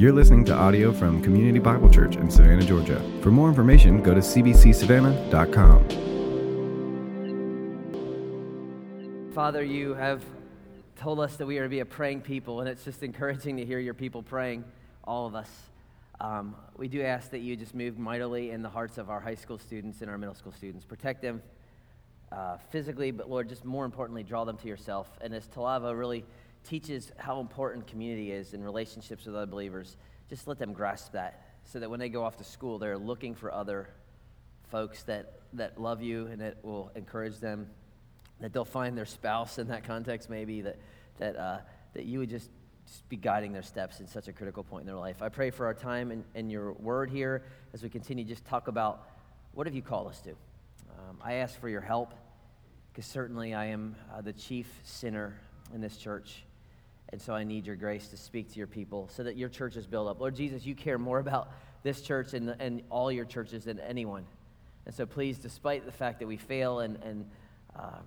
You're listening to audio from Community Bible Church in Savannah, Georgia. For more information, go to cbcsavannah.com. Father, you have told us that we are to be a praying people, and it's just encouraging to hear your people praying, all of us. Um, we do ask that you just move mightily in the hearts of our high school students and our middle school students. Protect them uh, physically, but Lord, just more importantly, draw them to yourself. And as Talava really teaches how important community is in relationships with other believers, just let them grasp that so that when they go off to school, they're looking for other folks that, that love you and that will encourage them, that they'll find their spouse in that context, maybe, that, that, uh, that you would just, just be guiding their steps in such a critical point in their life. I pray for our time and, and your word here as we continue just talk about what have you called us to. Um, I ask for your help because certainly I am uh, the chief sinner in this church. And so I need your grace to speak to your people so that your church is built up. Lord Jesus, you care more about this church and, and all your churches than anyone. And so please, despite the fact that we fail and, and uh,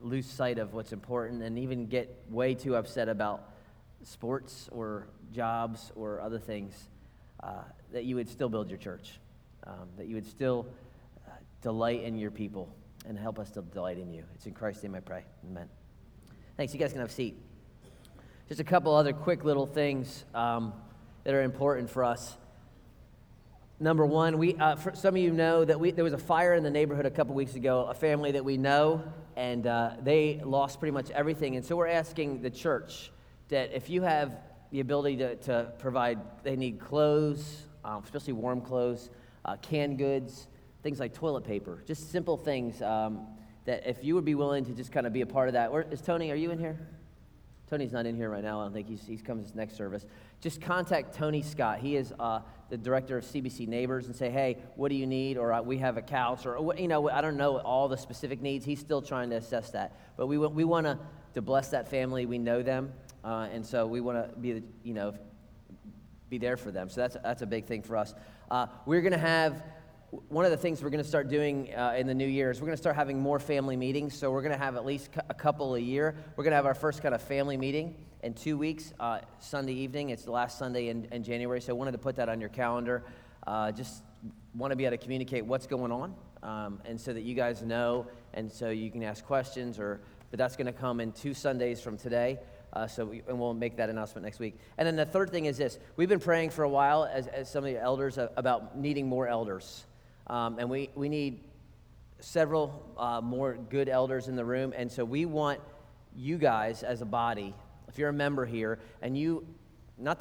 lose sight of what's important and even get way too upset about sports or jobs or other things, uh, that you would still build your church, um, that you would still uh, delight in your people and help us to delight in you. It's in Christ's name I pray. Amen. Thanks. You guys can have a seat. Just a couple other quick little things um, that are important for us. Number one, we, uh, some of you know that we, there was a fire in the neighborhood a couple weeks ago, a family that we know, and uh, they lost pretty much everything. And so we're asking the church that if you have the ability to, to provide, they need clothes, um, especially warm clothes, uh, canned goods, things like toilet paper, just simple things um, that if you would be willing to just kind of be a part of that. Where, is Tony, are you in here? Tony's not in here right now. I don't think he's, he's coming this next service. Just contact Tony Scott. He is uh, the director of CBC Neighbors and say, hey, what do you need? Or uh, we have a couch. Or, you know, I don't know all the specific needs. He's still trying to assess that. But we, we want to, to bless that family. We know them. Uh, and so we want to be, you know, be there for them. So that's, that's a big thing for us. Uh, we're going to have one of the things we're going to start doing uh, in the new year is we're going to start having more family meetings. So we're going to have at least a couple a year. We're going to have our first kind of family meeting in two weeks, uh, Sunday evening. It's the last Sunday in, in, January. So I wanted to put that on your calendar. Uh, just want to be able to communicate what's going on, um, and so that you guys know, and so you can ask questions. Or but that's going to come in two Sundays from today. Uh, so we, and we'll make that announcement next week. And then the third thing is this: we've been praying for a while, as, as some of the elders, uh, about needing more elders. Um, and we, we need several uh, more good elders in the room. And so we want you guys as a body, if you're a member here, and you, not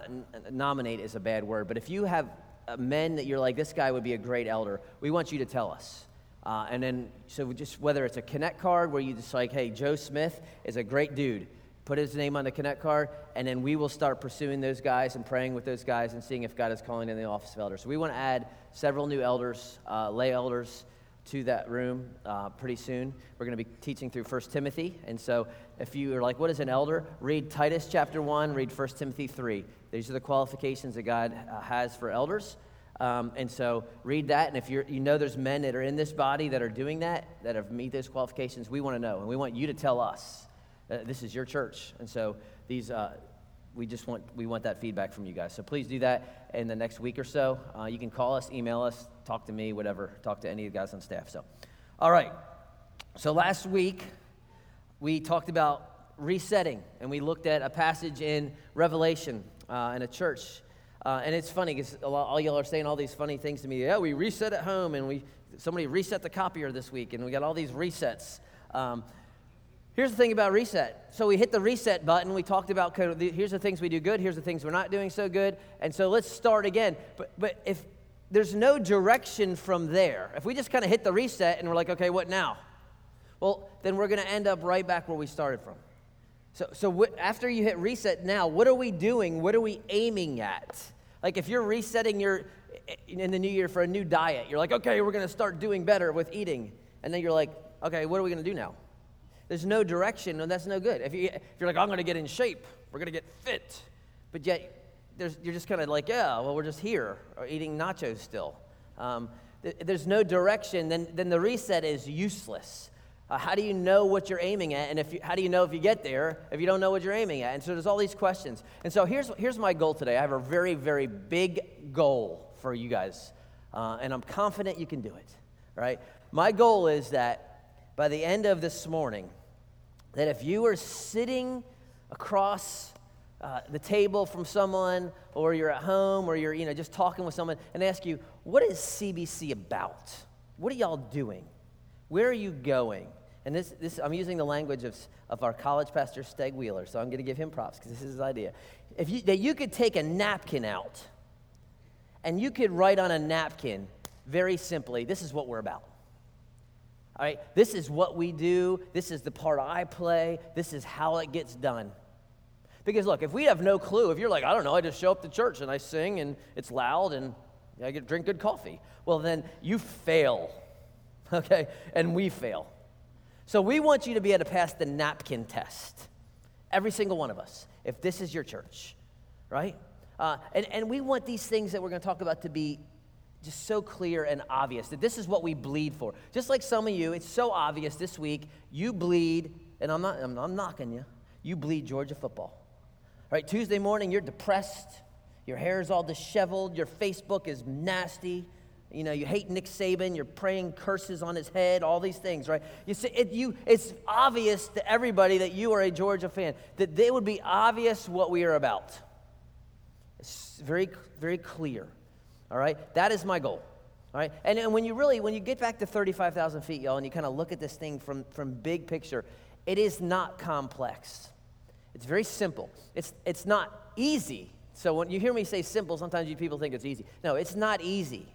nominate is a bad word, but if you have uh, men that you're like, this guy would be a great elder, we want you to tell us. Uh, and then, so just whether it's a Connect card where you just like, hey, Joe Smith is a great dude, put his name on the Connect card, and then we will start pursuing those guys and praying with those guys and seeing if God is calling in the office of elder. So we want to add several new elders, uh, lay elders, to that room uh, pretty soon. We're going to be teaching through 1 Timothy. And so if you are like, what is an elder? Read Titus chapter 1, read 1 Timothy 3. These are the qualifications that God uh, has for elders. Um, and so read that. And if you're, you know there's men that are in this body that are doing that, that have meet those qualifications, we want to know. And we want you to tell us. This is your church. And so these, uh, we just want we want that feedback from you guys. So please do that in the next week or so. Uh, you can call us, email us, talk to me, whatever. Talk to any of the guys on staff. So, all right. So last week we talked about resetting, and we looked at a passage in Revelation uh, in a church. Uh, and it's funny because all y'all are saying all these funny things to me. Yeah, we reset at home, and we somebody reset the copier this week, and we got all these resets. Um, Here's the thing about reset. So we hit the reset button. We talked about here's the things we do good, here's the things we're not doing so good. And so let's start again. But, but if there's no direction from there, if we just kind of hit the reset and we're like, okay, what now? Well, then we're going to end up right back where we started from. So, so after you hit reset now, what are we doing? What are we aiming at? Like if you're resetting your eh, in the new year for a new diet, you're like, okay, we're going to start doing better with eating. And then you're like, okay, what are we going to do now? There's no direction, and that's no good. If, you, if you're like, I'm going to get in shape, we're going to get fit, but yet you're just kind of like, yeah, well, we're just here, or eating nachos still. Um, th- there's no direction, then, then the reset is useless. Uh, how do you know what you're aiming at? And if you, how do you know if you get there if you don't know what you're aiming at? And so there's all these questions. And so here's, here's my goal today. I have a very, very big goal for you guys. Uh, and I'm confident you can do it, right? My goal is that by the end of this morning, that if you are sitting across uh, the table from someone, or you're at home, or you're you know, just talking with someone, and ask you, What is CBC about? What are y'all doing? Where are you going? And this, this I'm using the language of, of our college pastor, Steg Wheeler, so I'm going to give him props because this is his idea. If you, that you could take a napkin out and you could write on a napkin very simply, this is what we're about. All right, this is what we do. This is the part I play. This is how it gets done. Because look, if we have no clue, if you're like, I don't know, I just show up to church and I sing and it's loud and I get drink good coffee, well then you fail. Okay? And we fail. So we want you to be able to pass the napkin test. Every single one of us, if this is your church, right? Uh, and, and we want these things that we're going to talk about to be just so clear and obvious that this is what we bleed for. Just like some of you, it's so obvious this week, you bleed, and I'm not, I'm, I'm knocking you, you bleed Georgia football. Right? Tuesday morning, you're depressed. Your hair is all disheveled. Your Facebook is nasty. You know, you hate Nick Saban. You're praying curses on his head. All these things, right? You see, it, you, it's obvious to everybody that you are a Georgia fan. That they would be obvious what we are about. It's very, very clear. All right, that is my goal. All right, and, and when you really, when you get back to 35,000 feet, y'all, and you kind of look at this thing from, from big picture, it is not complex. It's very simple. It's, it's not easy. So when you hear me say simple, sometimes you people think it's easy. No, it's not easy.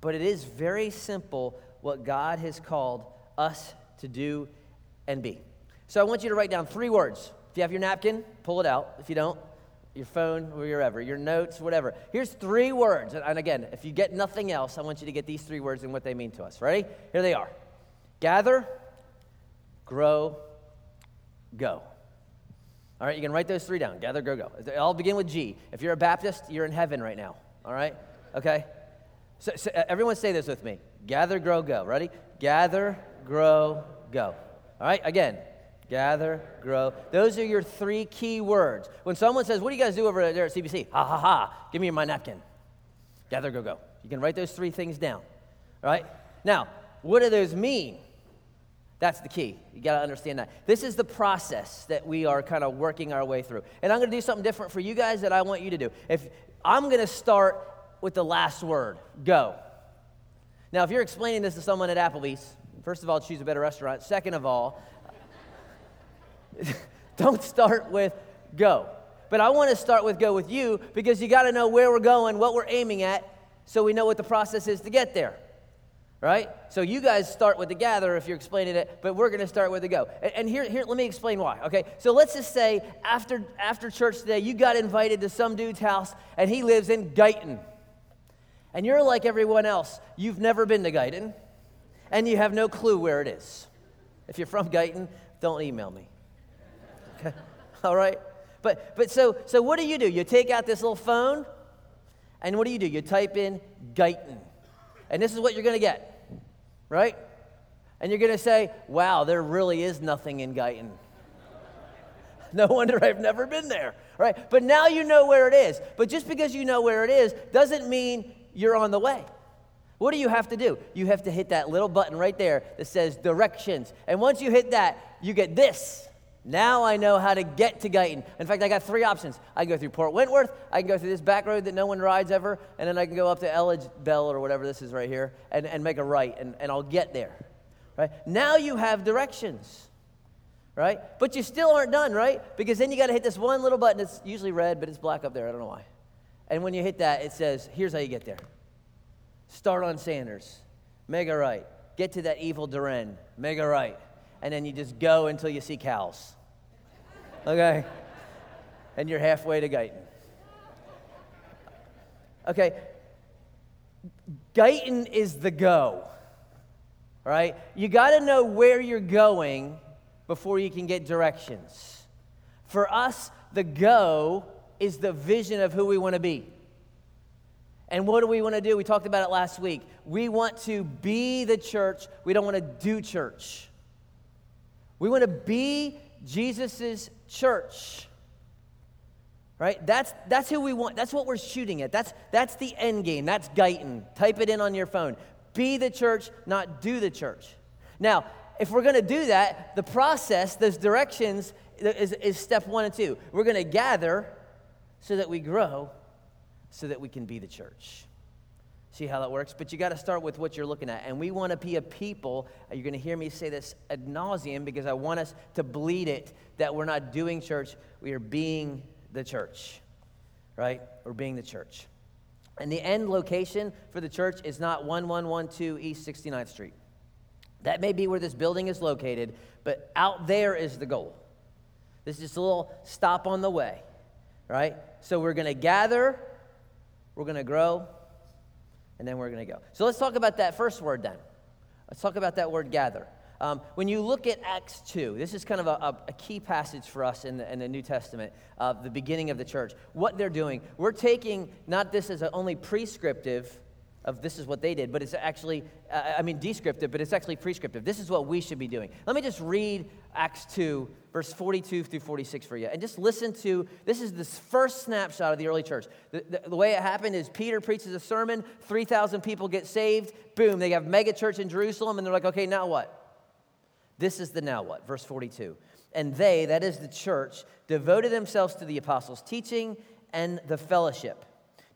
But it is very simple what God has called us to do and be. So I want you to write down three words. If you have your napkin, pull it out. If you don't, your phone, wherever, your notes, whatever. Here's three words. And again, if you get nothing else, I want you to get these three words and what they mean to us. Ready? Here they are gather, grow, go. All right, you can write those three down. Gather, grow, go. They all begin with G. If you're a Baptist, you're in heaven right now. All right? Okay? So, so uh, everyone say this with me. Gather, grow, go. Ready? Gather, grow, go. All right? Again. Gather, grow. Those are your three key words. When someone says, What do you guys do over there at CBC? Ha ha ha. Give me my napkin. Gather, go, go. You can write those three things down. All right? Now, what do those mean? That's the key. You got to understand that. This is the process that we are kind of working our way through. And I'm going to do something different for you guys that I want you to do. If I'm going to start with the last word, go. Now, if you're explaining this to someone at Applebee's, first of all, choose a better restaurant. Second of all, don't start with go. But I want to start with go with you because you got to know where we're going, what we're aiming at, so we know what the process is to get there right? So you guys start with the gather if you're explaining it, but we're going to start with the go. And, and, here, here, let me explain why. Okay, so let's just say after after church today, you got invited to some dude's house, and he lives in Guyton, and you're like everyone else. You've never been to Guyton, and you have no clue where it is. If you're from Guyton, don't email me. Okay, all right. But but so so what do you do? You take out this little phone, and what do you do? You type in Guyton. And this is what you're going to get right? And you're going to say, wow, there really is nothing in Guyton. no wonder I've never been there, right? But now you know where it is. But just because you know where it is doesn't mean you're on the way. What do you have to do? You have to hit that little button right there that says directions. And once you hit that, you get this. Now I know how to get to Guyton. In fact, I got three options. I can go through Port Wentworth, I can go through this back road that no one rides ever, and then I can go up to Elledge Bell or whatever this is right here and, and make a right, and, and I'll get there. Right? Now you have directions. Right? But you still aren't done, right? Because then you got to hit this one little button. It's usually red, but it's black up there. I don't know why. And when you hit that, it says, here's how you get there. Start on Sanders. Mega right. Get to that evil Duren. Mega right and then you just go until you see cows. Okay? And you're halfway to Guyton. Okay? Guyton is the go. Right? You got to know where you're going before you can get directions. For us, the go is the vision of who we want to be. And what do we want to do? We talked about it last week. We want to be the church, we don't want to do church. We want to be Jesus' church. Right? That's, that's who we want. That's what we're shooting at. That's, that's the end game. That's Guyton. Type it in on your phone. Be the church, not do the church. Now, if we're going to do that, the process, those directions, is, is step one and two. We're going to gather so that we grow, so that we can be the church. See how that works? But you got to start with what you're looking at. And we want to be a people, uh, you're going to hear me say this ad nauseum because I want us to bleed it that we're not doing church, we are being the church, right? We're being the church. And the end location for the church is not 1112 East 69th Street. That may be where this building is located, but out there is the goal. This is just a little stop on the way, right? So we're going to gather, we're going to grow, and then we're going to go. So let's talk about that first word then. Let's talk about that word gather. Um, when you look at Acts 2, this is kind of a, a key passage for us in the, in the New Testament, uh, the beginning of the church. What they're doing, we're taking not this as only prescriptive of this is what they did, but it's actually, uh, I mean, descriptive, but it's actually prescriptive. This is what we should be doing. Let me just read Acts 2, verse 42 through 46 for you. And just listen to this is this first snapshot of the early church. The, the, the way it happened is Peter preaches a sermon, 3,000 people get saved. Boom, they have mega church in Jerusalem, and they're like, okay, now what? This is the now what, verse 42. And they, that is the church, devoted themselves to the apostles' teaching and the fellowship,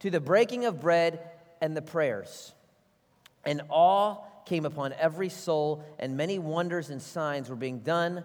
to the breaking of bread and the prayers. And awe came upon every soul, and many wonders and signs were being done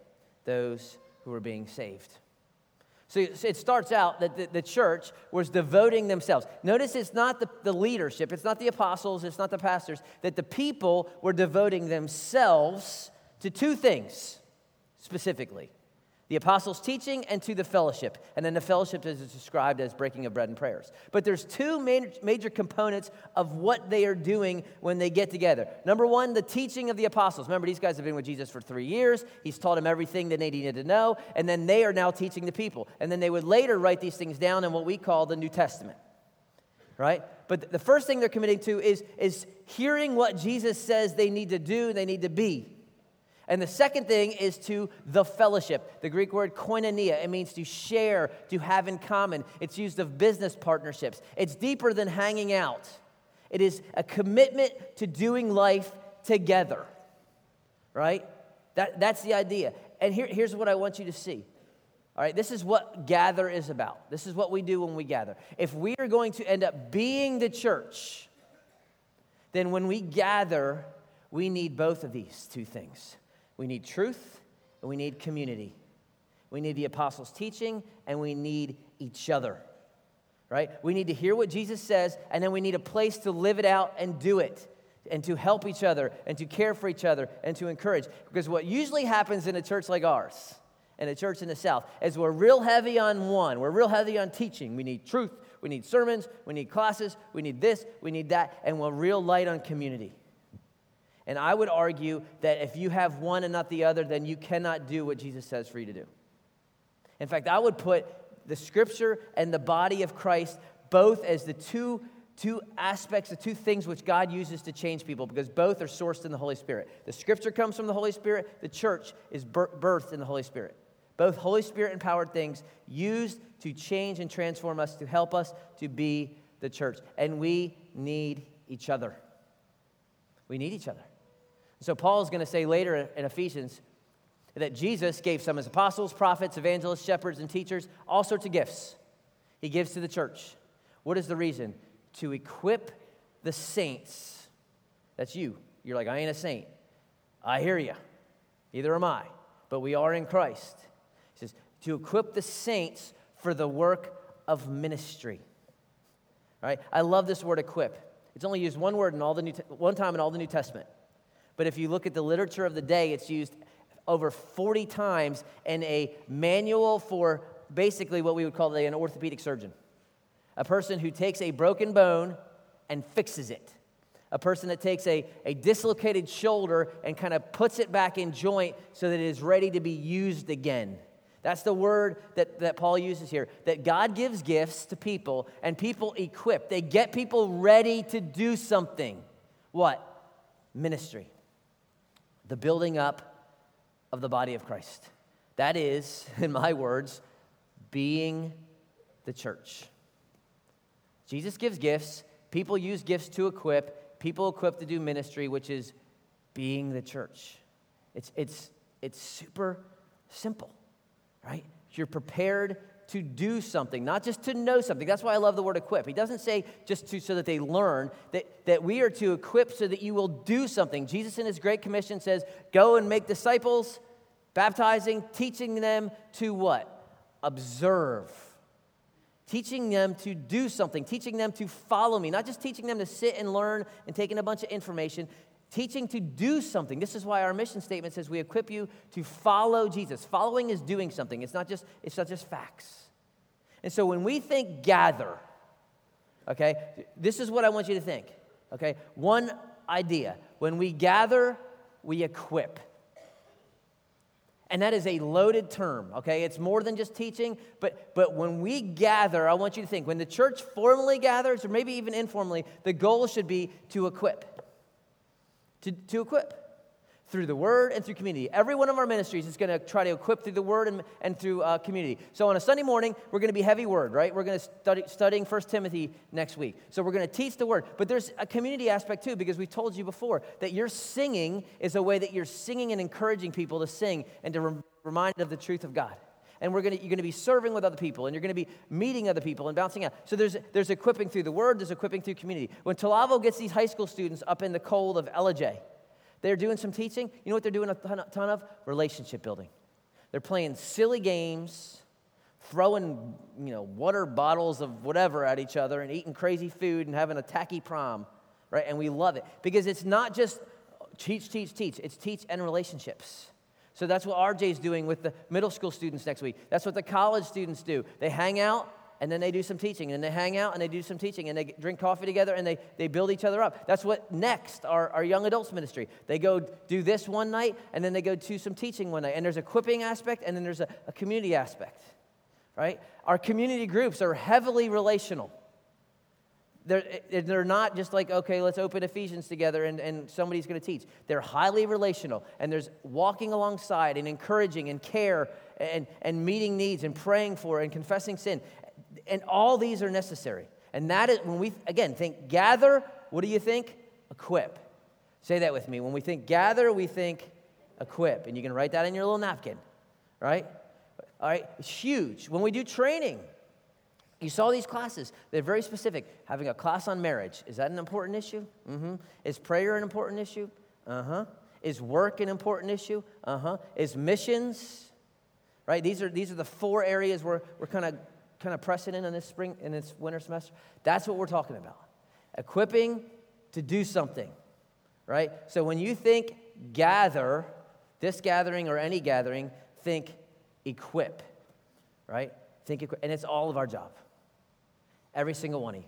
those who were being saved. So it starts out that the, church was devoting themselves. Notice it's not the leadership, it's not the apostles, it's not the pastors, that the people were devoting themselves to two things specifically the apostles' teaching and to the fellowship. And then the fellowship is described as breaking of bread and prayers. But there's two major, major components of what they are doing when they get together. Number one, the teaching of the apostles. Remember, these guys have been with Jesus for three years. He's taught them everything that they needed to know. And then they are now teaching the people. And then they would later write these things down in what we call the New Testament. Right? But the first thing they're committing to is, is hearing what Jesus says they need to do, they need to be. And the second thing is to the fellowship. The Greek word koinonia, it means to share, to have in common. It's used of business partnerships. It's deeper than hanging out. It is a commitment to doing life together. Right? That, that's the idea. And here, here's what I want you to see. All right, this is what gather is about. This is what we do when we gather. If we are going to end up being the church, then when we gather, we need both of these two things. We need truth and we need community. We need the apostles' teaching and we need each other. Right? We need to hear what Jesus says and then we need a place to live it out and do it and to help each other and to care for each other and to encourage. Because what usually happens in a church like ours, and a church in the South, is we're real heavy on one. We're real heavy on teaching. We need truth, we need sermons, we need classes, we need this, we need that, and we're real light on community. And I would argue that if you have one and not the other, then you cannot do what Jesus says for you to do. In fact, I would put the scripture and the body of Christ both as the two, two aspects, the two things which God uses to change people, because both are sourced in the Holy Spirit. The scripture comes from the Holy Spirit, the church is birthed in the Holy Spirit. Both Holy Spirit empowered things used to change and transform us, to help us to be the church. And we need each other. We need each other. So, Paul is going to say later in Ephesians that Jesus gave some as apostles, prophets, evangelists, shepherds, and teachers, all sorts of gifts. He gives to the church. What is the reason? To equip the saints. That's you. You're like, I ain't a saint. I hear you. Neither am I. But we are in Christ. He says, to equip the saints for the work of ministry. All right? I love this word equip. It's only used one word in all the New one time in all the New Testament. But if you look at the literature of the day, it's used over 40 times in a manual for basically what we would call an orthopedic surgeon a person who takes a broken bone and fixes it. A person that takes a, a dislocated shoulder and kind of puts it back in joint so that it is ready to be used again. That's the word that, that Paul uses here. That God gives gifts to people and people equip. They get people ready to do something. What? Ministry. The building up of the body of Christ. That is, in my words, being the church. Jesus gives gifts. People use gifts to equip. People equip to do ministry, which is being the church. It's, it's, it's super simple right? You're prepared to do something, not just to know something. That's why I love the word equip. He doesn't say just to, so that they learn, that, that we are to equip so that you will do something. Jesus in his Great Commission says, Go and make disciples, baptizing, teaching them to what? Observe. Teaching them to do something, teaching them to follow me, not just teaching them to sit and learn and taking a bunch of information, teaching to do something. This is why our mission statement says we equip you to follow Jesus. Following is doing something. It's not just it's not just facts. And so when we think gather, okay, this is what I want you to think. Okay? One idea. When we gather, we equip. And that is a loaded term, okay? It's more than just teaching, but, but when we gather, I want you to think when the church formally gathers, or maybe even informally, the goal should be to equip to, to equip through the word and through community. Every one of our ministries is going to try to equip through the word and, and through uh, community. So on a Sunday morning, we're going to be heavy word, right? We're going to study studying 1 Timothy next week. So we're going to teach the word. But there's a community aspect too, because we told you before that your singing is a way that you're singing and encouraging people to sing and to re- remind of the truth of God and we're gonna, you're going to be serving with other people and you're going to be meeting other people and bouncing out. So there's, there's equipping through the word, there's equipping through community. When Talavo gets these high school students up in the cold of Ellijay, they're doing some teaching. You know what they're doing a ton, ton of? Relationship building. They're playing silly games, throwing you know, water bottles of whatever at each other and eating crazy food and having a tacky prom, right? And we love it because it's not just teach, teach, teach, it's teach and relationships. So that's what RJ's doing with the middle school students next week. That's what the college students do. They hang out and then they do some teaching, and they hang out and they do some teaching, and they drink coffee together and they, they build each other up. That's what next, our, our young adults ministry. They go do this one night, and then they go do some teaching one night. And there's a equipping aspect, and then there's a, a community aspect, right? Our community groups are heavily relational. They're, eh, eh, they're not just like, okay, let's open Ephesians together and, and somebody's going to teach. They're highly relational, and there's walking alongside and encouraging and care and, and meeting needs and praying for and confessing sin. And all these are necessary. And that is when we, again, think gather, what do you think? Equip. Say that with me. When we think gather, we think equip. And you can write that in your little napkin, right? All right, it's huge. When we do training, you saw these classes. They're very specific. Having a class on marriage, is that an important issue? Mm-hmm. Is prayer an important issue? Uh huh. Is work an important issue? Uh huh. Is missions? Right? These are, these are the four areas where we're kind of kind of pressing in in this spring in this winter semester. That's what we're talking about. Equipping to do something. Right? So when you think gather, this gathering or any gathering, think equip. Right? Think equip. And it's all of our job. Every single one of you.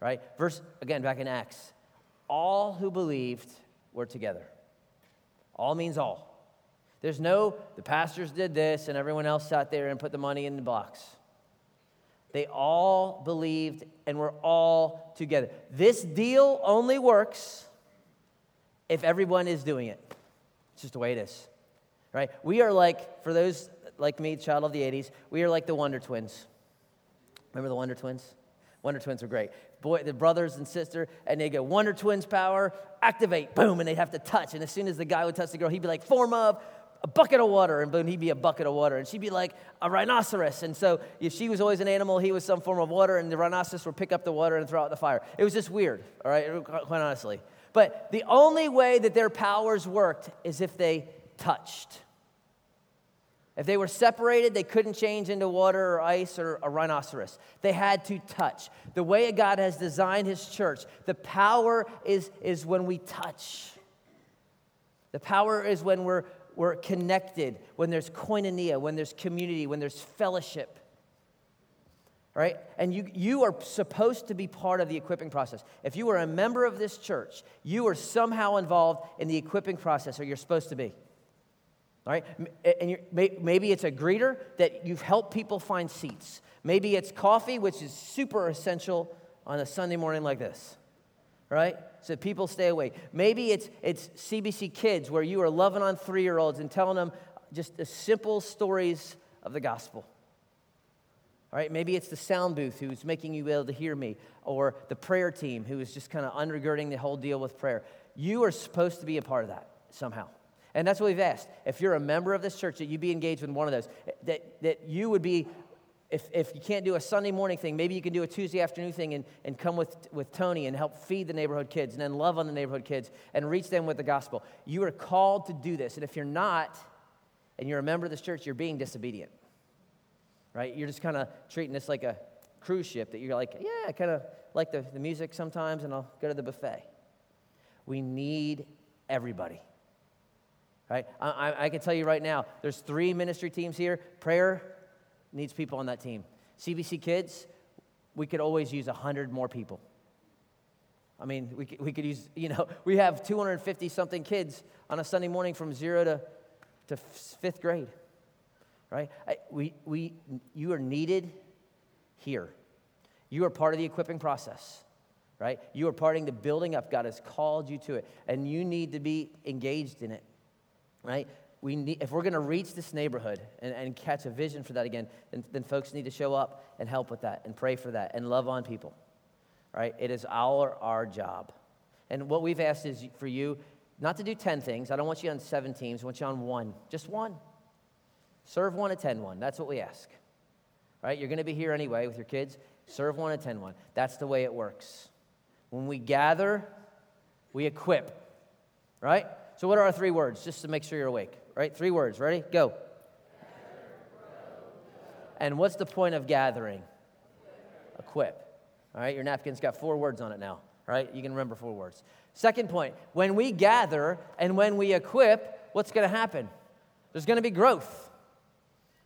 Right? Verse, again, back in Acts. All who believed were together. All means all. There's no, the pastors did this and everyone else sat there and put the money in the box. They all believed and were all together. This deal only works if everyone is doing it. It's just the way it is. Right? We are like, for those like me, child of the 80s, we are like the Wonder Twins. Remember the Wonder Twins? Wonder Twins were great. Boy, the brothers and sister, and they go, Wonder Twins power, activate, boom, and they'd have to touch. And as soon as the guy would touch the girl, he'd be like, form of a bucket of water, and boom, he'd be a bucket of water. And she'd be like a rhinoceros. And so if she was always an animal, he was some form of water, and the rhinoceros would pick up the water and throw out the fire. It was just weird, all right, quite honestly. But the only way that their powers worked is if they touched. If they were separated, they couldn't change into water or ice or a rhinoceros. They had to touch. The way God has designed His church, the power is, is when we touch. The power is when we're we're connected, when there's koinonia, when there's community, when there's fellowship. Right? And you, you are supposed to be part of the equipping process. If you are a member of this church, you are somehow involved in the equipping process, or you're supposed to be. All right? And maybe it's a greeter that you've helped people find seats. Maybe it's coffee, which is super essential on a Sunday morning like this, right? So people stay awake. Maybe it's, it's CBC Kids, where you are loving on three year olds and telling them just the simple stories of the gospel. All right, maybe it's the sound booth who's making you able to hear me, or the prayer team who is just kind of undergirding the whole deal with prayer. You are supposed to be a part of that somehow. And that's what we've asked. If you're a member of this church, that you be engaged with one of those, that, that you would be if, if you can't do a Sunday morning thing, maybe you can do a Tuesday afternoon thing and, and come with, with Tony and help feed the neighborhood kids and then love on the neighborhood kids and reach them with the gospel. You are called to do this. And if you're not, and you're a member of this church, you're being disobedient, right? You're just kind of treating this like a cruise ship that you're like, yeah, I kind of like the, the music sometimes and I'll go to the buffet. We need everybody. Right? I, I, can tell you right now, there's three ministry teams here prayer, needs people on that team. CBC Kids, we could always use 100 more people. I mean, we could, we could use, you know, we have 250 something kids on a Sunday morning from zero to, to fifth grade, right? I, we, we, you are needed here. You are part of the equipping process, right? You are part of the building up. God has called you to it, and you need to be engaged in it, right? we need, if we're going to reach this neighborhood and, and catch a vision for that again, then, then folks need to show up and help with that and pray for that and love on people. Right? It is our, our job. And what we've asked is for you not to do 10 things. I don't want you on seven teams. I want you on one. Just one. Serve one, attend one. That's what we ask. Right? You're going to be here anyway with your kids. Serve one, attend one. That's the way it works. When we gather, we equip. Right? So, what are our three words, just to make sure you're awake? right? Three words. Ready? Go. And what's the point of gathering? Equip. All right, your napkin's got four words on it now, right? You can remember four words. Second point when we gather and when we equip, what's going to happen? There's going to be growth.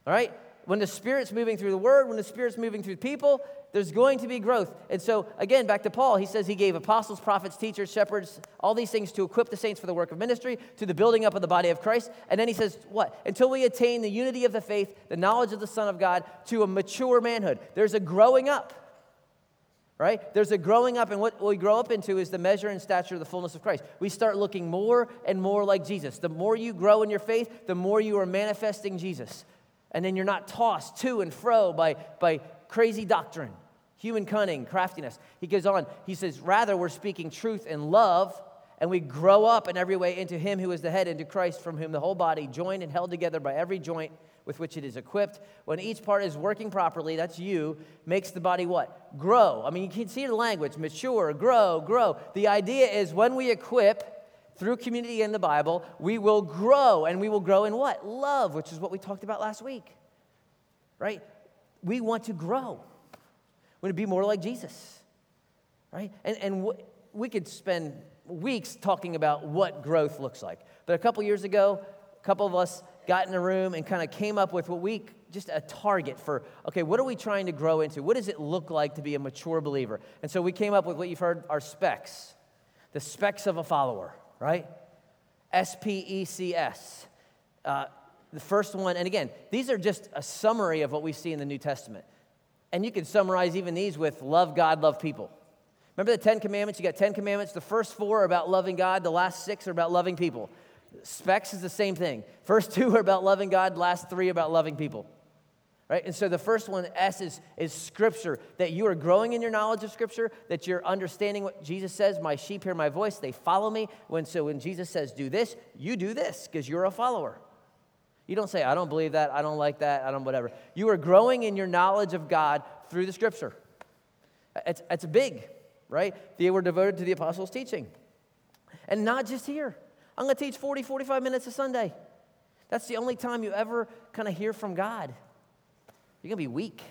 All right? When the Spirit's moving through the Word, when the Spirit's moving through people, there's going to be growth. And so, again, back to Paul, he says he gave apostles, prophets, teachers, shepherds, all these things to equip the saints for the work of ministry, to the building up of the body of Christ. And then he says, what? Until we attain the unity of the faith, the knowledge of the Son of God, to a mature manhood. There's a growing up, right? There's a growing up, and what we grow up into is the measure and stature of the fullness of Christ. We start looking more and more like Jesus. The more you grow in your faith, the more you are manifesting Jesus. And then you're not tossed to and fro by, by crazy doctrine human cunning, craftiness. He goes on, he says, Rather, we're speaking truth in love, and we grow up in every way into Him who is the head, into Christ, from whom the whole body, joined and held together by every joint with which it is equipped. When each part is working properly, that's you, makes the body what? Grow. I mean, you can see the language mature, grow, grow. The idea is when we equip, through community in the Bible, we will grow, and we will grow in what? Love, which is what we talked about last week, right? We want to grow want to be more like Jesus, right? And, and w- we could spend weeks talking about what growth looks like. But a couple years ago, a couple of us got in a room and kind of came up with what we just a target for okay what are we trying to grow into? What does it look like to be a mature believer? And so we came up with what you've heard our specs. The specs of a follower right? S-p-e-c-s uh, the first one and again these are just a summary of what we see in the new testament and you can summarize even these with love God, love people. Remember the Ten Commandments? You got 10 commandments. The first four are about loving God, the last six are about loving people. Specs is the same thing. First two are about loving God, last three about loving people. Right? And so the first one, S, is, is Scripture, that you are growing in your knowledge of Scripture, that you're understanding what Jesus says, my sheep hear my voice, they follow me. When, so when Jesus says, do this, you do this because you're a follower. You don't say, I don't believe that, I don't like that, I don't whatever. You are growing in your knowledge of God through the scripture. It's, it's big, right? They were devoted to the apostles' teaching. And not just here. I'm going to teach 40, 45 minutes a Sunday. That's the only time you ever kind of hear from God. You're going to be weak.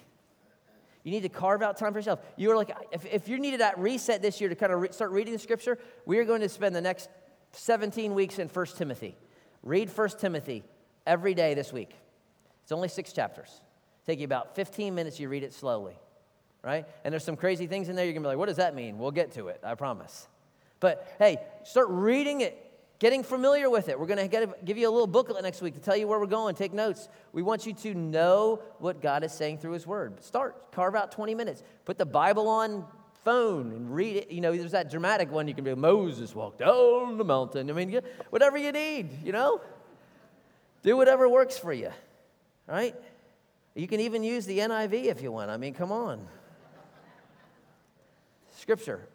You need to carve out time for yourself. You are like, if, if you needed that reset this year to kind of re- start reading the scripture, we are going to spend the next 17 weeks in 1 Timothy. Read 1 Timothy every day this week. It's only six chapters. Take you about 15 minutes, you read it slowly, right? And there's some crazy things in there. You're gonna be like, what does that mean? We'll get to it, I promise. But hey, start reading it, getting familiar with it. We're gonna get, give you a little booklet next week to tell you where we're going. Take notes. We want you to know what God is saying through His Word. Start, carve out 20 minutes. Put the Bible on phone and read it. You know, there's that dramatic one you can be Moses walked down the mountain. I mean, whatever you need, you know? Do whatever works for you, right? You can even use the NIV if you want. I mean, come on. Scripture.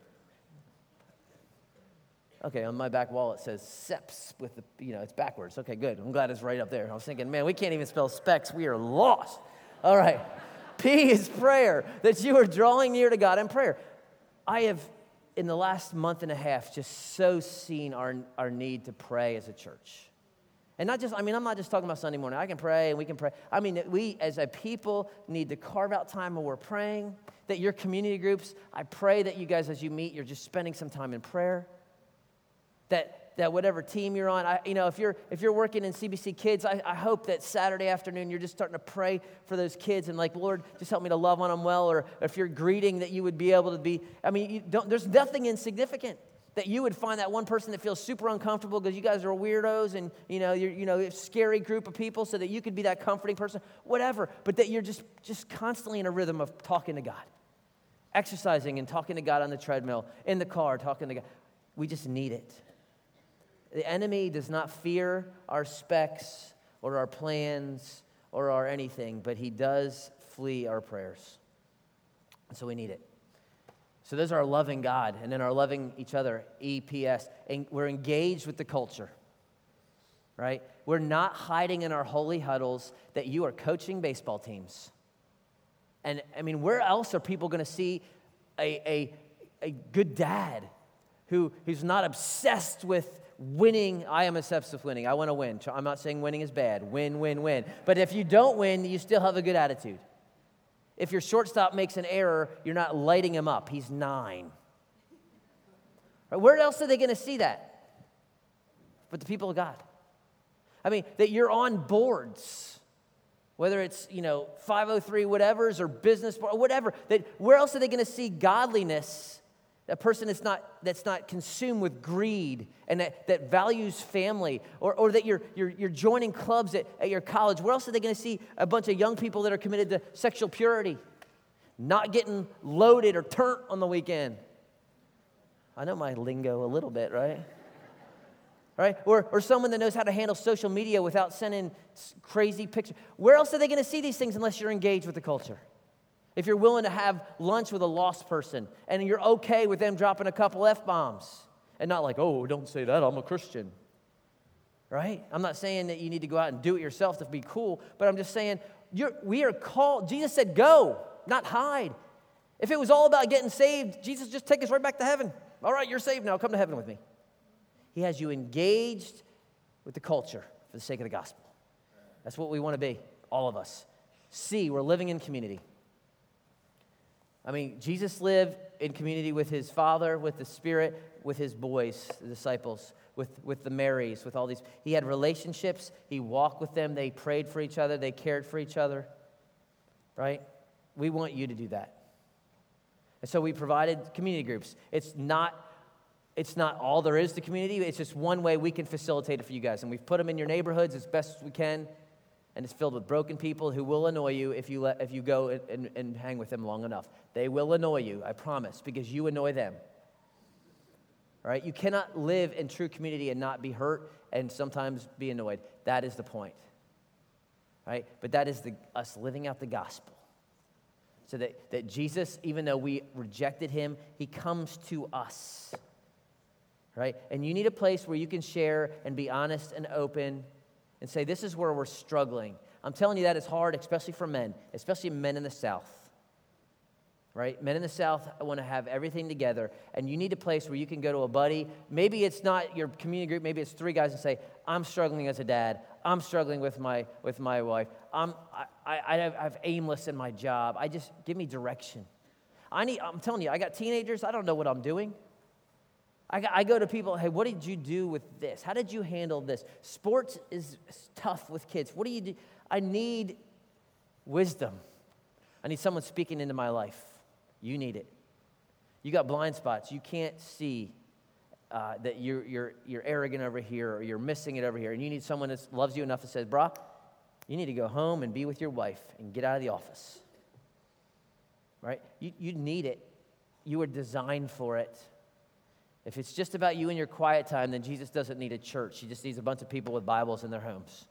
Okay, on my back wall it says SEPS with the, you know, it's backwards. Okay, good. I'm glad it's right up there. I was thinking, man, we can't even spell specs. We are lost. All right. P is prayer, that you are drawing near to God in prayer. I have, in the last month and a half, just so seen our, our need to pray as a church. And not just, I mean, I'm not just talking about Sunday morning. I can pray and we can pray. I mean, we as a people need to carve out time when we're praying. That your community groups, I pray that you guys, as you meet, you're just spending some time in prayer. That that whatever team you're on, I, you know, if you're if you're working in CBC Kids, I, I hope that Saturday afternoon you're just starting to pray for those kids and like, Lord, just help me to love on them well. Or if you're greeting, that you would be able to be. I mean, there's nothing insignificant that you would find that one person that feels super uncomfortable because you guys are weirdos and you know you're you know a scary group of people so that you could be that comforting person whatever but that you're just just constantly in a rhythm of talking to god. Exercising and talking to god on the treadmill in the car talking to god. We just need it. The enemy does not fear our specs or our plans or our anything but he does flee our prayers. So we need it so those are our loving God, and then our loving each other, EPS. And we're engaged with the culture, right? We're not hiding in our holy huddles that you are coaching baseball teams. And I mean, where else are people going to see a, a, a good dad who, who's not obsessed with winning? I am obsessed with winning. I want to win. I'm not saying winning is bad. Win, win, win. But if you don't win, you still have a good attitude. If your shortstop makes an error, you're not lighting him up. He's nine. Right, where else are they going to see that? But the people of God. I mean, that you're on boards, whether it's, you know, 503 whatevers or business, board, whatever, that where else are they going to see godliness a person that's not, that's not consumed with greed and that, that values family, or, or that you're, you're, you're joining clubs at, at your college. Where else are they going to see a bunch of young people that are committed to sexual purity, not getting loaded or turnt on the weekend? I know my lingo a little bit, right? Right? Or, or someone that knows how to handle social media without sending crazy pictures. Where else are they going to see these things unless you're engaged with the culture? If you're willing to have lunch with a lost person and you're okay with them dropping a couple F bombs and not like, oh, don't say that, I'm a Christian. Right? I'm not saying that you need to go out and do it yourself to be cool, but I'm just saying we are called. Jesus said, go, not hide. If it was all about getting saved, Jesus just take us right back to heaven. All right, you're saved now, come to heaven with me. He has you engaged with the culture for the sake of the gospel. That's what we want to be, all of us. See, we're living in community. I mean, Jesus lived in community with his Father, with the Spirit, with his boys, the disciples, with, with the Marys, with all these. He had relationships. He walked with them. They prayed for each other. They cared for each other. Right? We want you to do that. And so we provided community groups. It's not, it's not all there is to community, it's just one way we can facilitate it for you guys. And we've put them in your neighborhoods as best as we can and it's filled with broken people who will annoy you if you, let, if you go and, and, and hang with them long enough. They will annoy you, I promise, because you annoy them. All right? You cannot live in true community and not be hurt and sometimes be annoyed. That is the point. Right? But that is the, us living out the gospel. So that, that Jesus, even though we rejected him, he comes to us. Right? And you need a place where you can share and be honest and open and say, This is where we're struggling. I'm telling you that is hard, especially for men, especially men in the South. Right? Men in the South want to have everything together, and you need a place where you can go to a buddy. Maybe it's not your community group, maybe it's three guys and say, I'm struggling as a dad. I'm struggling with my, with my wife. I'm, I, I, I have aimless in my job. I just, give me direction. I need, I'm telling you, I got teenagers, I don't know what I'm doing. I, I go to people, hey, what did you do with this? How did you handle this? Sports is tough with kids. What do you do? I need wisdom. I need someone speaking into my life. You need it. You got blind spots. You can't see uh, that you're, you're, you're arrogant over here or you're missing it over here. And you need someone that loves you enough that says, brah, you need to go home and be with your wife and get out of the office. Right? You, you need it. You were designed for it. If it's just about you and your quiet time, then Jesus doesn't need a church. He just needs a bunch of people with Bibles in their homes.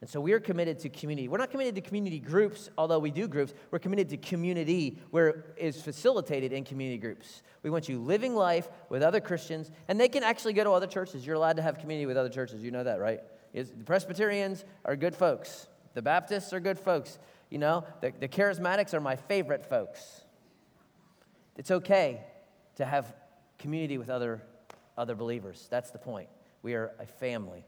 And so we are committed to community. We're not committed to community groups, although we do groups. We're committed to community where it is facilitated in community groups. We want you living life with other Christians, and they can actually go to other churches. You're allowed to have community with other churches. You know that, right? The Presbyterians are good folks. The Baptists are good folks. You know, the, the charismatics are my favorite folks. It's okay to have community with other, other believers. That's the point. We are a family.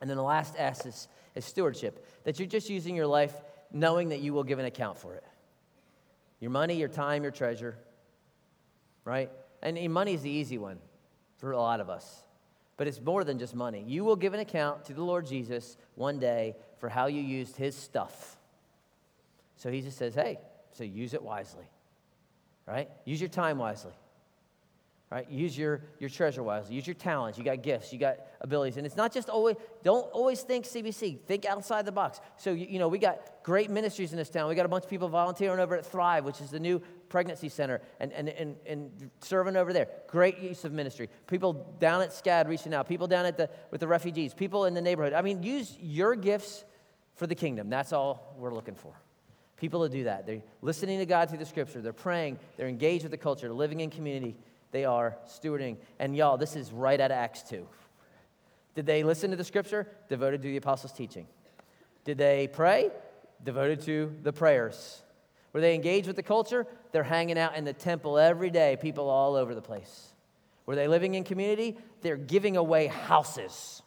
And then the last S is, is stewardship that you're just using your life knowing that you will give an account for it. Your money, your time, your treasure, right? And money is the easy one for a lot of us. But it's more than just money. You will give an account to the Lord Jesus one day for how you used his stuff. So he just says, hey, so use it wisely, right? Use your time wisely right? Use your, your treasure wisely. Use your talents. You got gifts. You got abilities. And it's not just always don't always think cbc think outside the box. So you, you know we got great ministries in this town. We got a bunch of people volunteering over at thrive which is the new pregnancy center and, and, and, and serving over there. Great use of ministry. People down at scad reaching out. People down at the with the refugees. People in the neighborhood. I mean use your gifts for the kingdom. That's all we're looking for. People to do that. They're listening to god through the scripture. They're praying. They're engaged with the culture. They're living in community they are stewarding. And y'all, this is right out of Acts 2. Did they listen to the scripture? Devoted to the apostles' teaching. Did they pray? Devoted to the prayers. Were they engaged with the culture? They're hanging out in the temple every day, people all over the place. Were they living in community? They're giving away houses.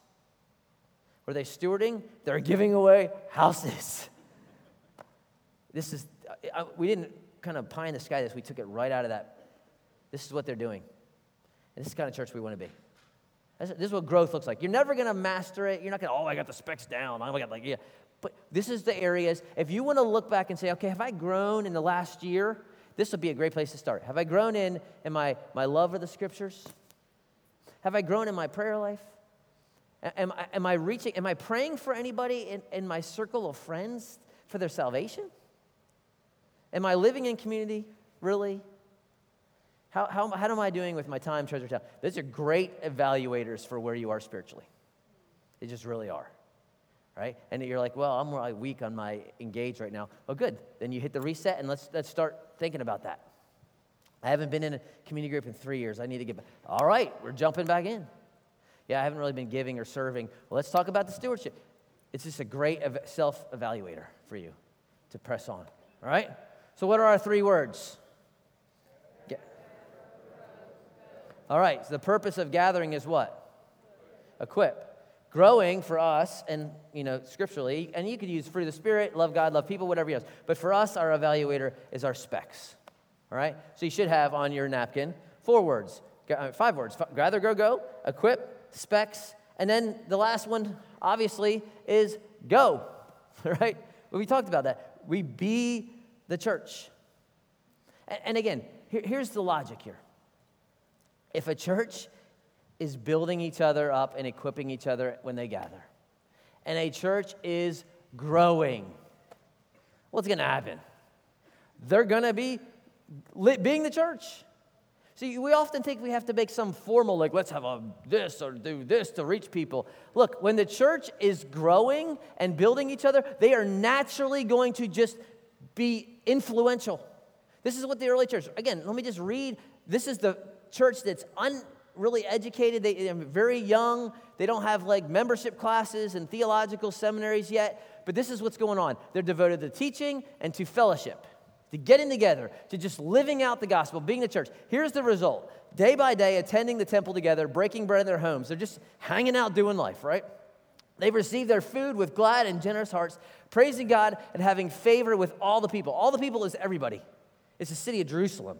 Were they stewarding? They're giving away houses. This is, uh, we didn't kind of pie in the sky this, we took it right out of that this is what they're doing. And this is the kind of church we want to be. This is what growth looks like. You're never going to master it. You're not going to, oh, I got the specs down. I got like, yeah. But this is the areas. If you want to look back and say, okay, have I grown in the last year? This would be a great place to start. Have I grown in, in my, my love of the scriptures? Have I grown in my prayer life? Am, I am I reaching, am I praying for anybody in, in my circle of friends for their salvation? Am I living in community, really? How, how, how am I doing with my time, treasure, time? Those are great evaluators for where you are spiritually. They just really are. Right? And you're like, well, I'm really weak on my engage right now. Oh, good. Then you hit the reset and let's, let's start thinking about that. I haven't been in a community group in three years. I need to get back. All right, we're jumping back in. Yeah, I haven't really been giving or serving. Well, let's talk about the stewardship. It's just a great self evaluator for you to press on. All right? So, what are our three words? All right, so the purpose of gathering is what? Equip. Growing for us, and you know, scripturally, and you could use fruit of the Spirit, love God, love people, whatever you else. But for us, our evaluator is our specs. All right? So you should have on your napkin four words, uh, five words gather, grow, go, equip, specs, and then the last one, obviously, is go. All right? We talked about that. We be the church. And again, here's the logic here. If a church is building each other up and equipping each other when they gather, and a church is growing, what's going to happen? They're going to be being the church. See, we often think we have to make some formal, like, let's have a this or do this to reach people. Look, when the church is growing and building each other, they are naturally going to just be influential. This is what the early church, again, let me just read. This is the church that's un, really educated, they, are very young, they don't have like membership classes and theological seminaries yet, but this is what's going on. They're devoted to teaching and to fellowship, to getting together, to just living out the gospel, being the church. Here's the result day by day, attending the temple together, breaking bread in their homes. They're just hanging out doing life, right? They've received their food with glad and generous hearts, praising God and having favor with all the people. All the people is everybody. It's the city of Jerusalem.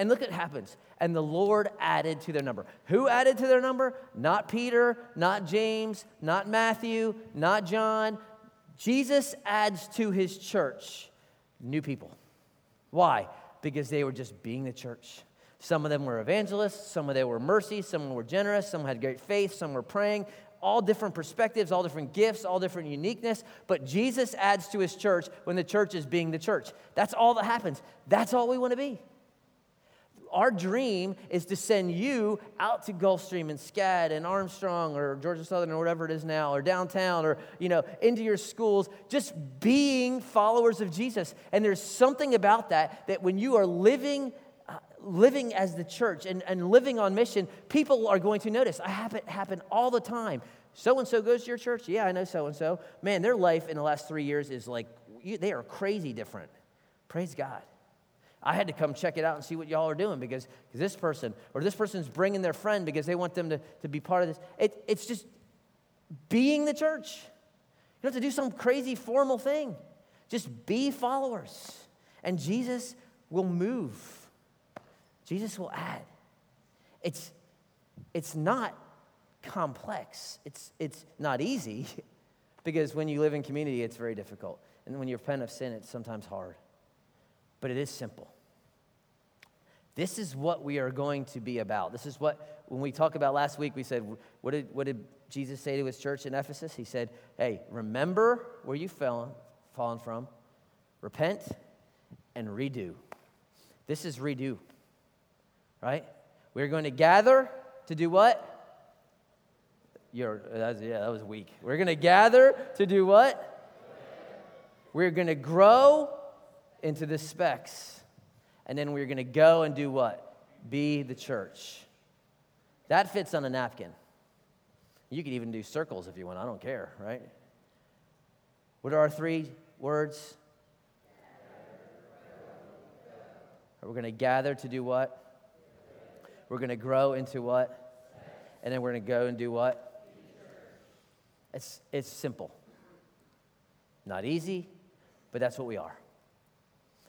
And look what happens. And the Lord added to their number. Who added to their number? Not Peter, not James, not Matthew, not John. Jesus adds to his church new people. Why? Because they were just being the church. Some of them were evangelists, some of them were mercy, some were generous, some had great faith, some were praying. All different perspectives, all different gifts, all different uniqueness. But Jesus adds to his church when the church is being the church. That's all that happens. That's all we want to be our dream is to send you out to Gulfstream and SCAD and Armstrong or Georgia Southern or whatever it is now, or downtown or, you know, into your schools, just being followers of Jesus. And there's something about that, that when you are living, uh, living as the church and, and living on mission, people are going to notice. I have it happen all the time. So and so goes to your church? Yeah, I know so and so. Man, their life in the last three years is like, they are crazy different. Praise God. I had to come check it out and see what y'all are doing because, this person or this person's bringing their friend because they want them to, to be part of this. It, it's just being the church. You don't have to do some crazy formal thing. Just be followers. And Jesus will move, Jesus will add. It's, it's not complex, it's, it's not easy because when you live in community, it's very difficult. And when you're repent of sin, it's sometimes hard but it is simple. This is what we are going to be about. This is what, when we talked about last week, we said, what did, what did Jesus say to his church in Ephesus? He said, hey, remember where you've fallen, fallen from, repent, and redo. This is redo, right? We're going to gather to do what? You're, that's, yeah, that was weak. We're going to gather to do what? We're going to grow into the specs. And then we're going to go and do what? Be the church. That fits on a napkin. You could even do circles if you want. I don't care, right? What are our three words? We're going to gather to do what? We're going to grow into what? And then we're going to go and do what? It's, it's simple. Not easy, but that's what we are.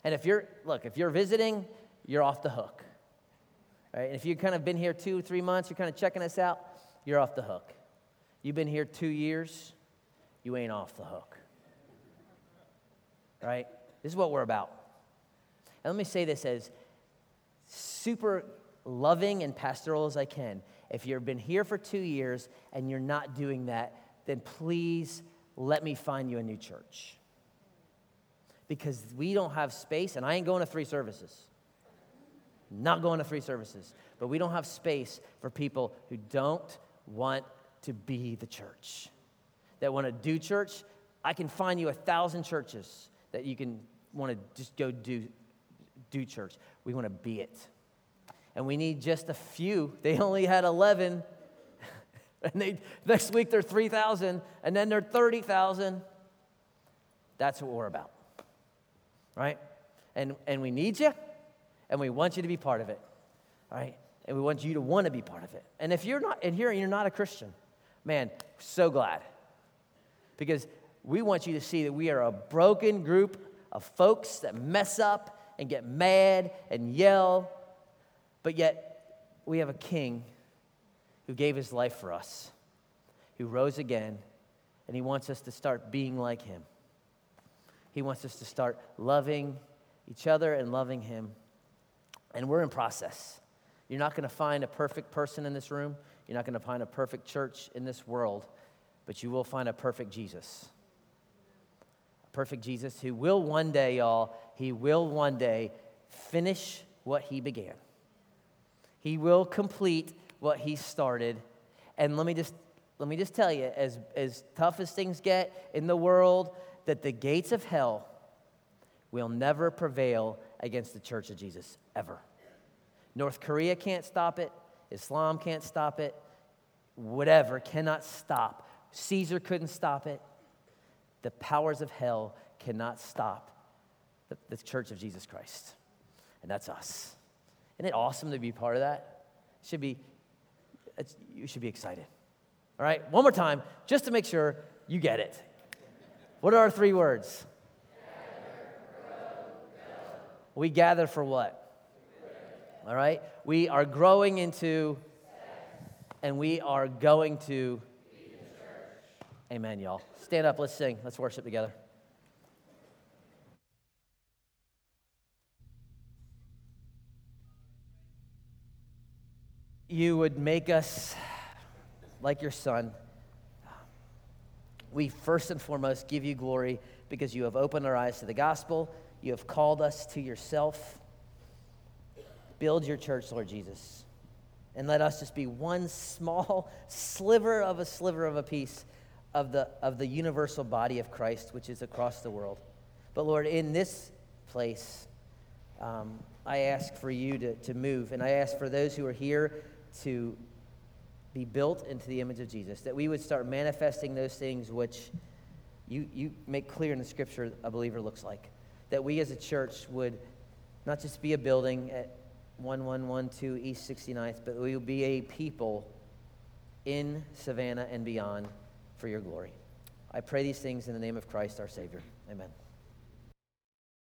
And if you're, look, if you're visiting, you're off the hook. Right? And if you've kind of been here two, three months, you're kind of checking us out, you're off the hook. You've been here two years, you ain't off the hook. Right? This is what we're about. And let me say this as super loving and pastoral as I can. If you've been here for two years and you're not doing that, then please let me find you a new church because we don't have space, and I ain't going to three services. Not going to three services. But we don't have space for people who don't want to be the church, that want to do church. I can find you a thousand churches that you can want to just go do, do church. We want to be it. And we need just a few. They only had 11. and they, next week they're 3,000, and then they're 30,000. That's what we're about right? And, and we need you, and we want you to be part of it, right? And we want you to want to be part of it. And if you're not in here and you're not a Christian, man, so glad. Because we want you to see that we are a broken group of folks that mess up and get mad and yell, but yet we have a king who gave his life for us, who rose again, and he wants us to start being like him. He wants us to start loving each other and loving Him. And we're in process. You're not going to find a perfect person in this room. You're not going to find a perfect church in this world, but you will find a perfect Jesus. A perfect Jesus who will one day, y'all, he will one day finish what he began. He will complete what he started. And let me just let me just tell you, as, as tough as things get in the world, that the gates of hell will never prevail against the church of Jesus, ever. North Korea can't stop it, Islam can't stop it, whatever cannot stop. Caesar couldn't stop it. The powers of hell cannot stop the, the church of Jesus Christ. And that's us. Isn't it awesome to be part of that? Should be, you should be excited. All right, one more time, just to make sure you get it. What are our three words? We gather for what? All right? We are growing into, and we are going to. Amen, y'all. Stand up, let's sing, let's worship together. You would make us like your son. We first and foremost give you glory because you have opened our eyes to the gospel. You have called us to yourself. Build your church, Lord Jesus. And let us just be one small sliver of a sliver of a piece of the, of the universal body of Christ, which is across the world. But Lord, in this place, um, I ask for you to, to move. And I ask for those who are here to be built into the image of Jesus, that we would start manifesting those things which you, you make clear in the scripture a believer looks like. That we as a church would not just be a building at 1112 East 69th, but we will be a people in Savannah and beyond for your glory. I pray these things in the name of Christ our Savior. Amen.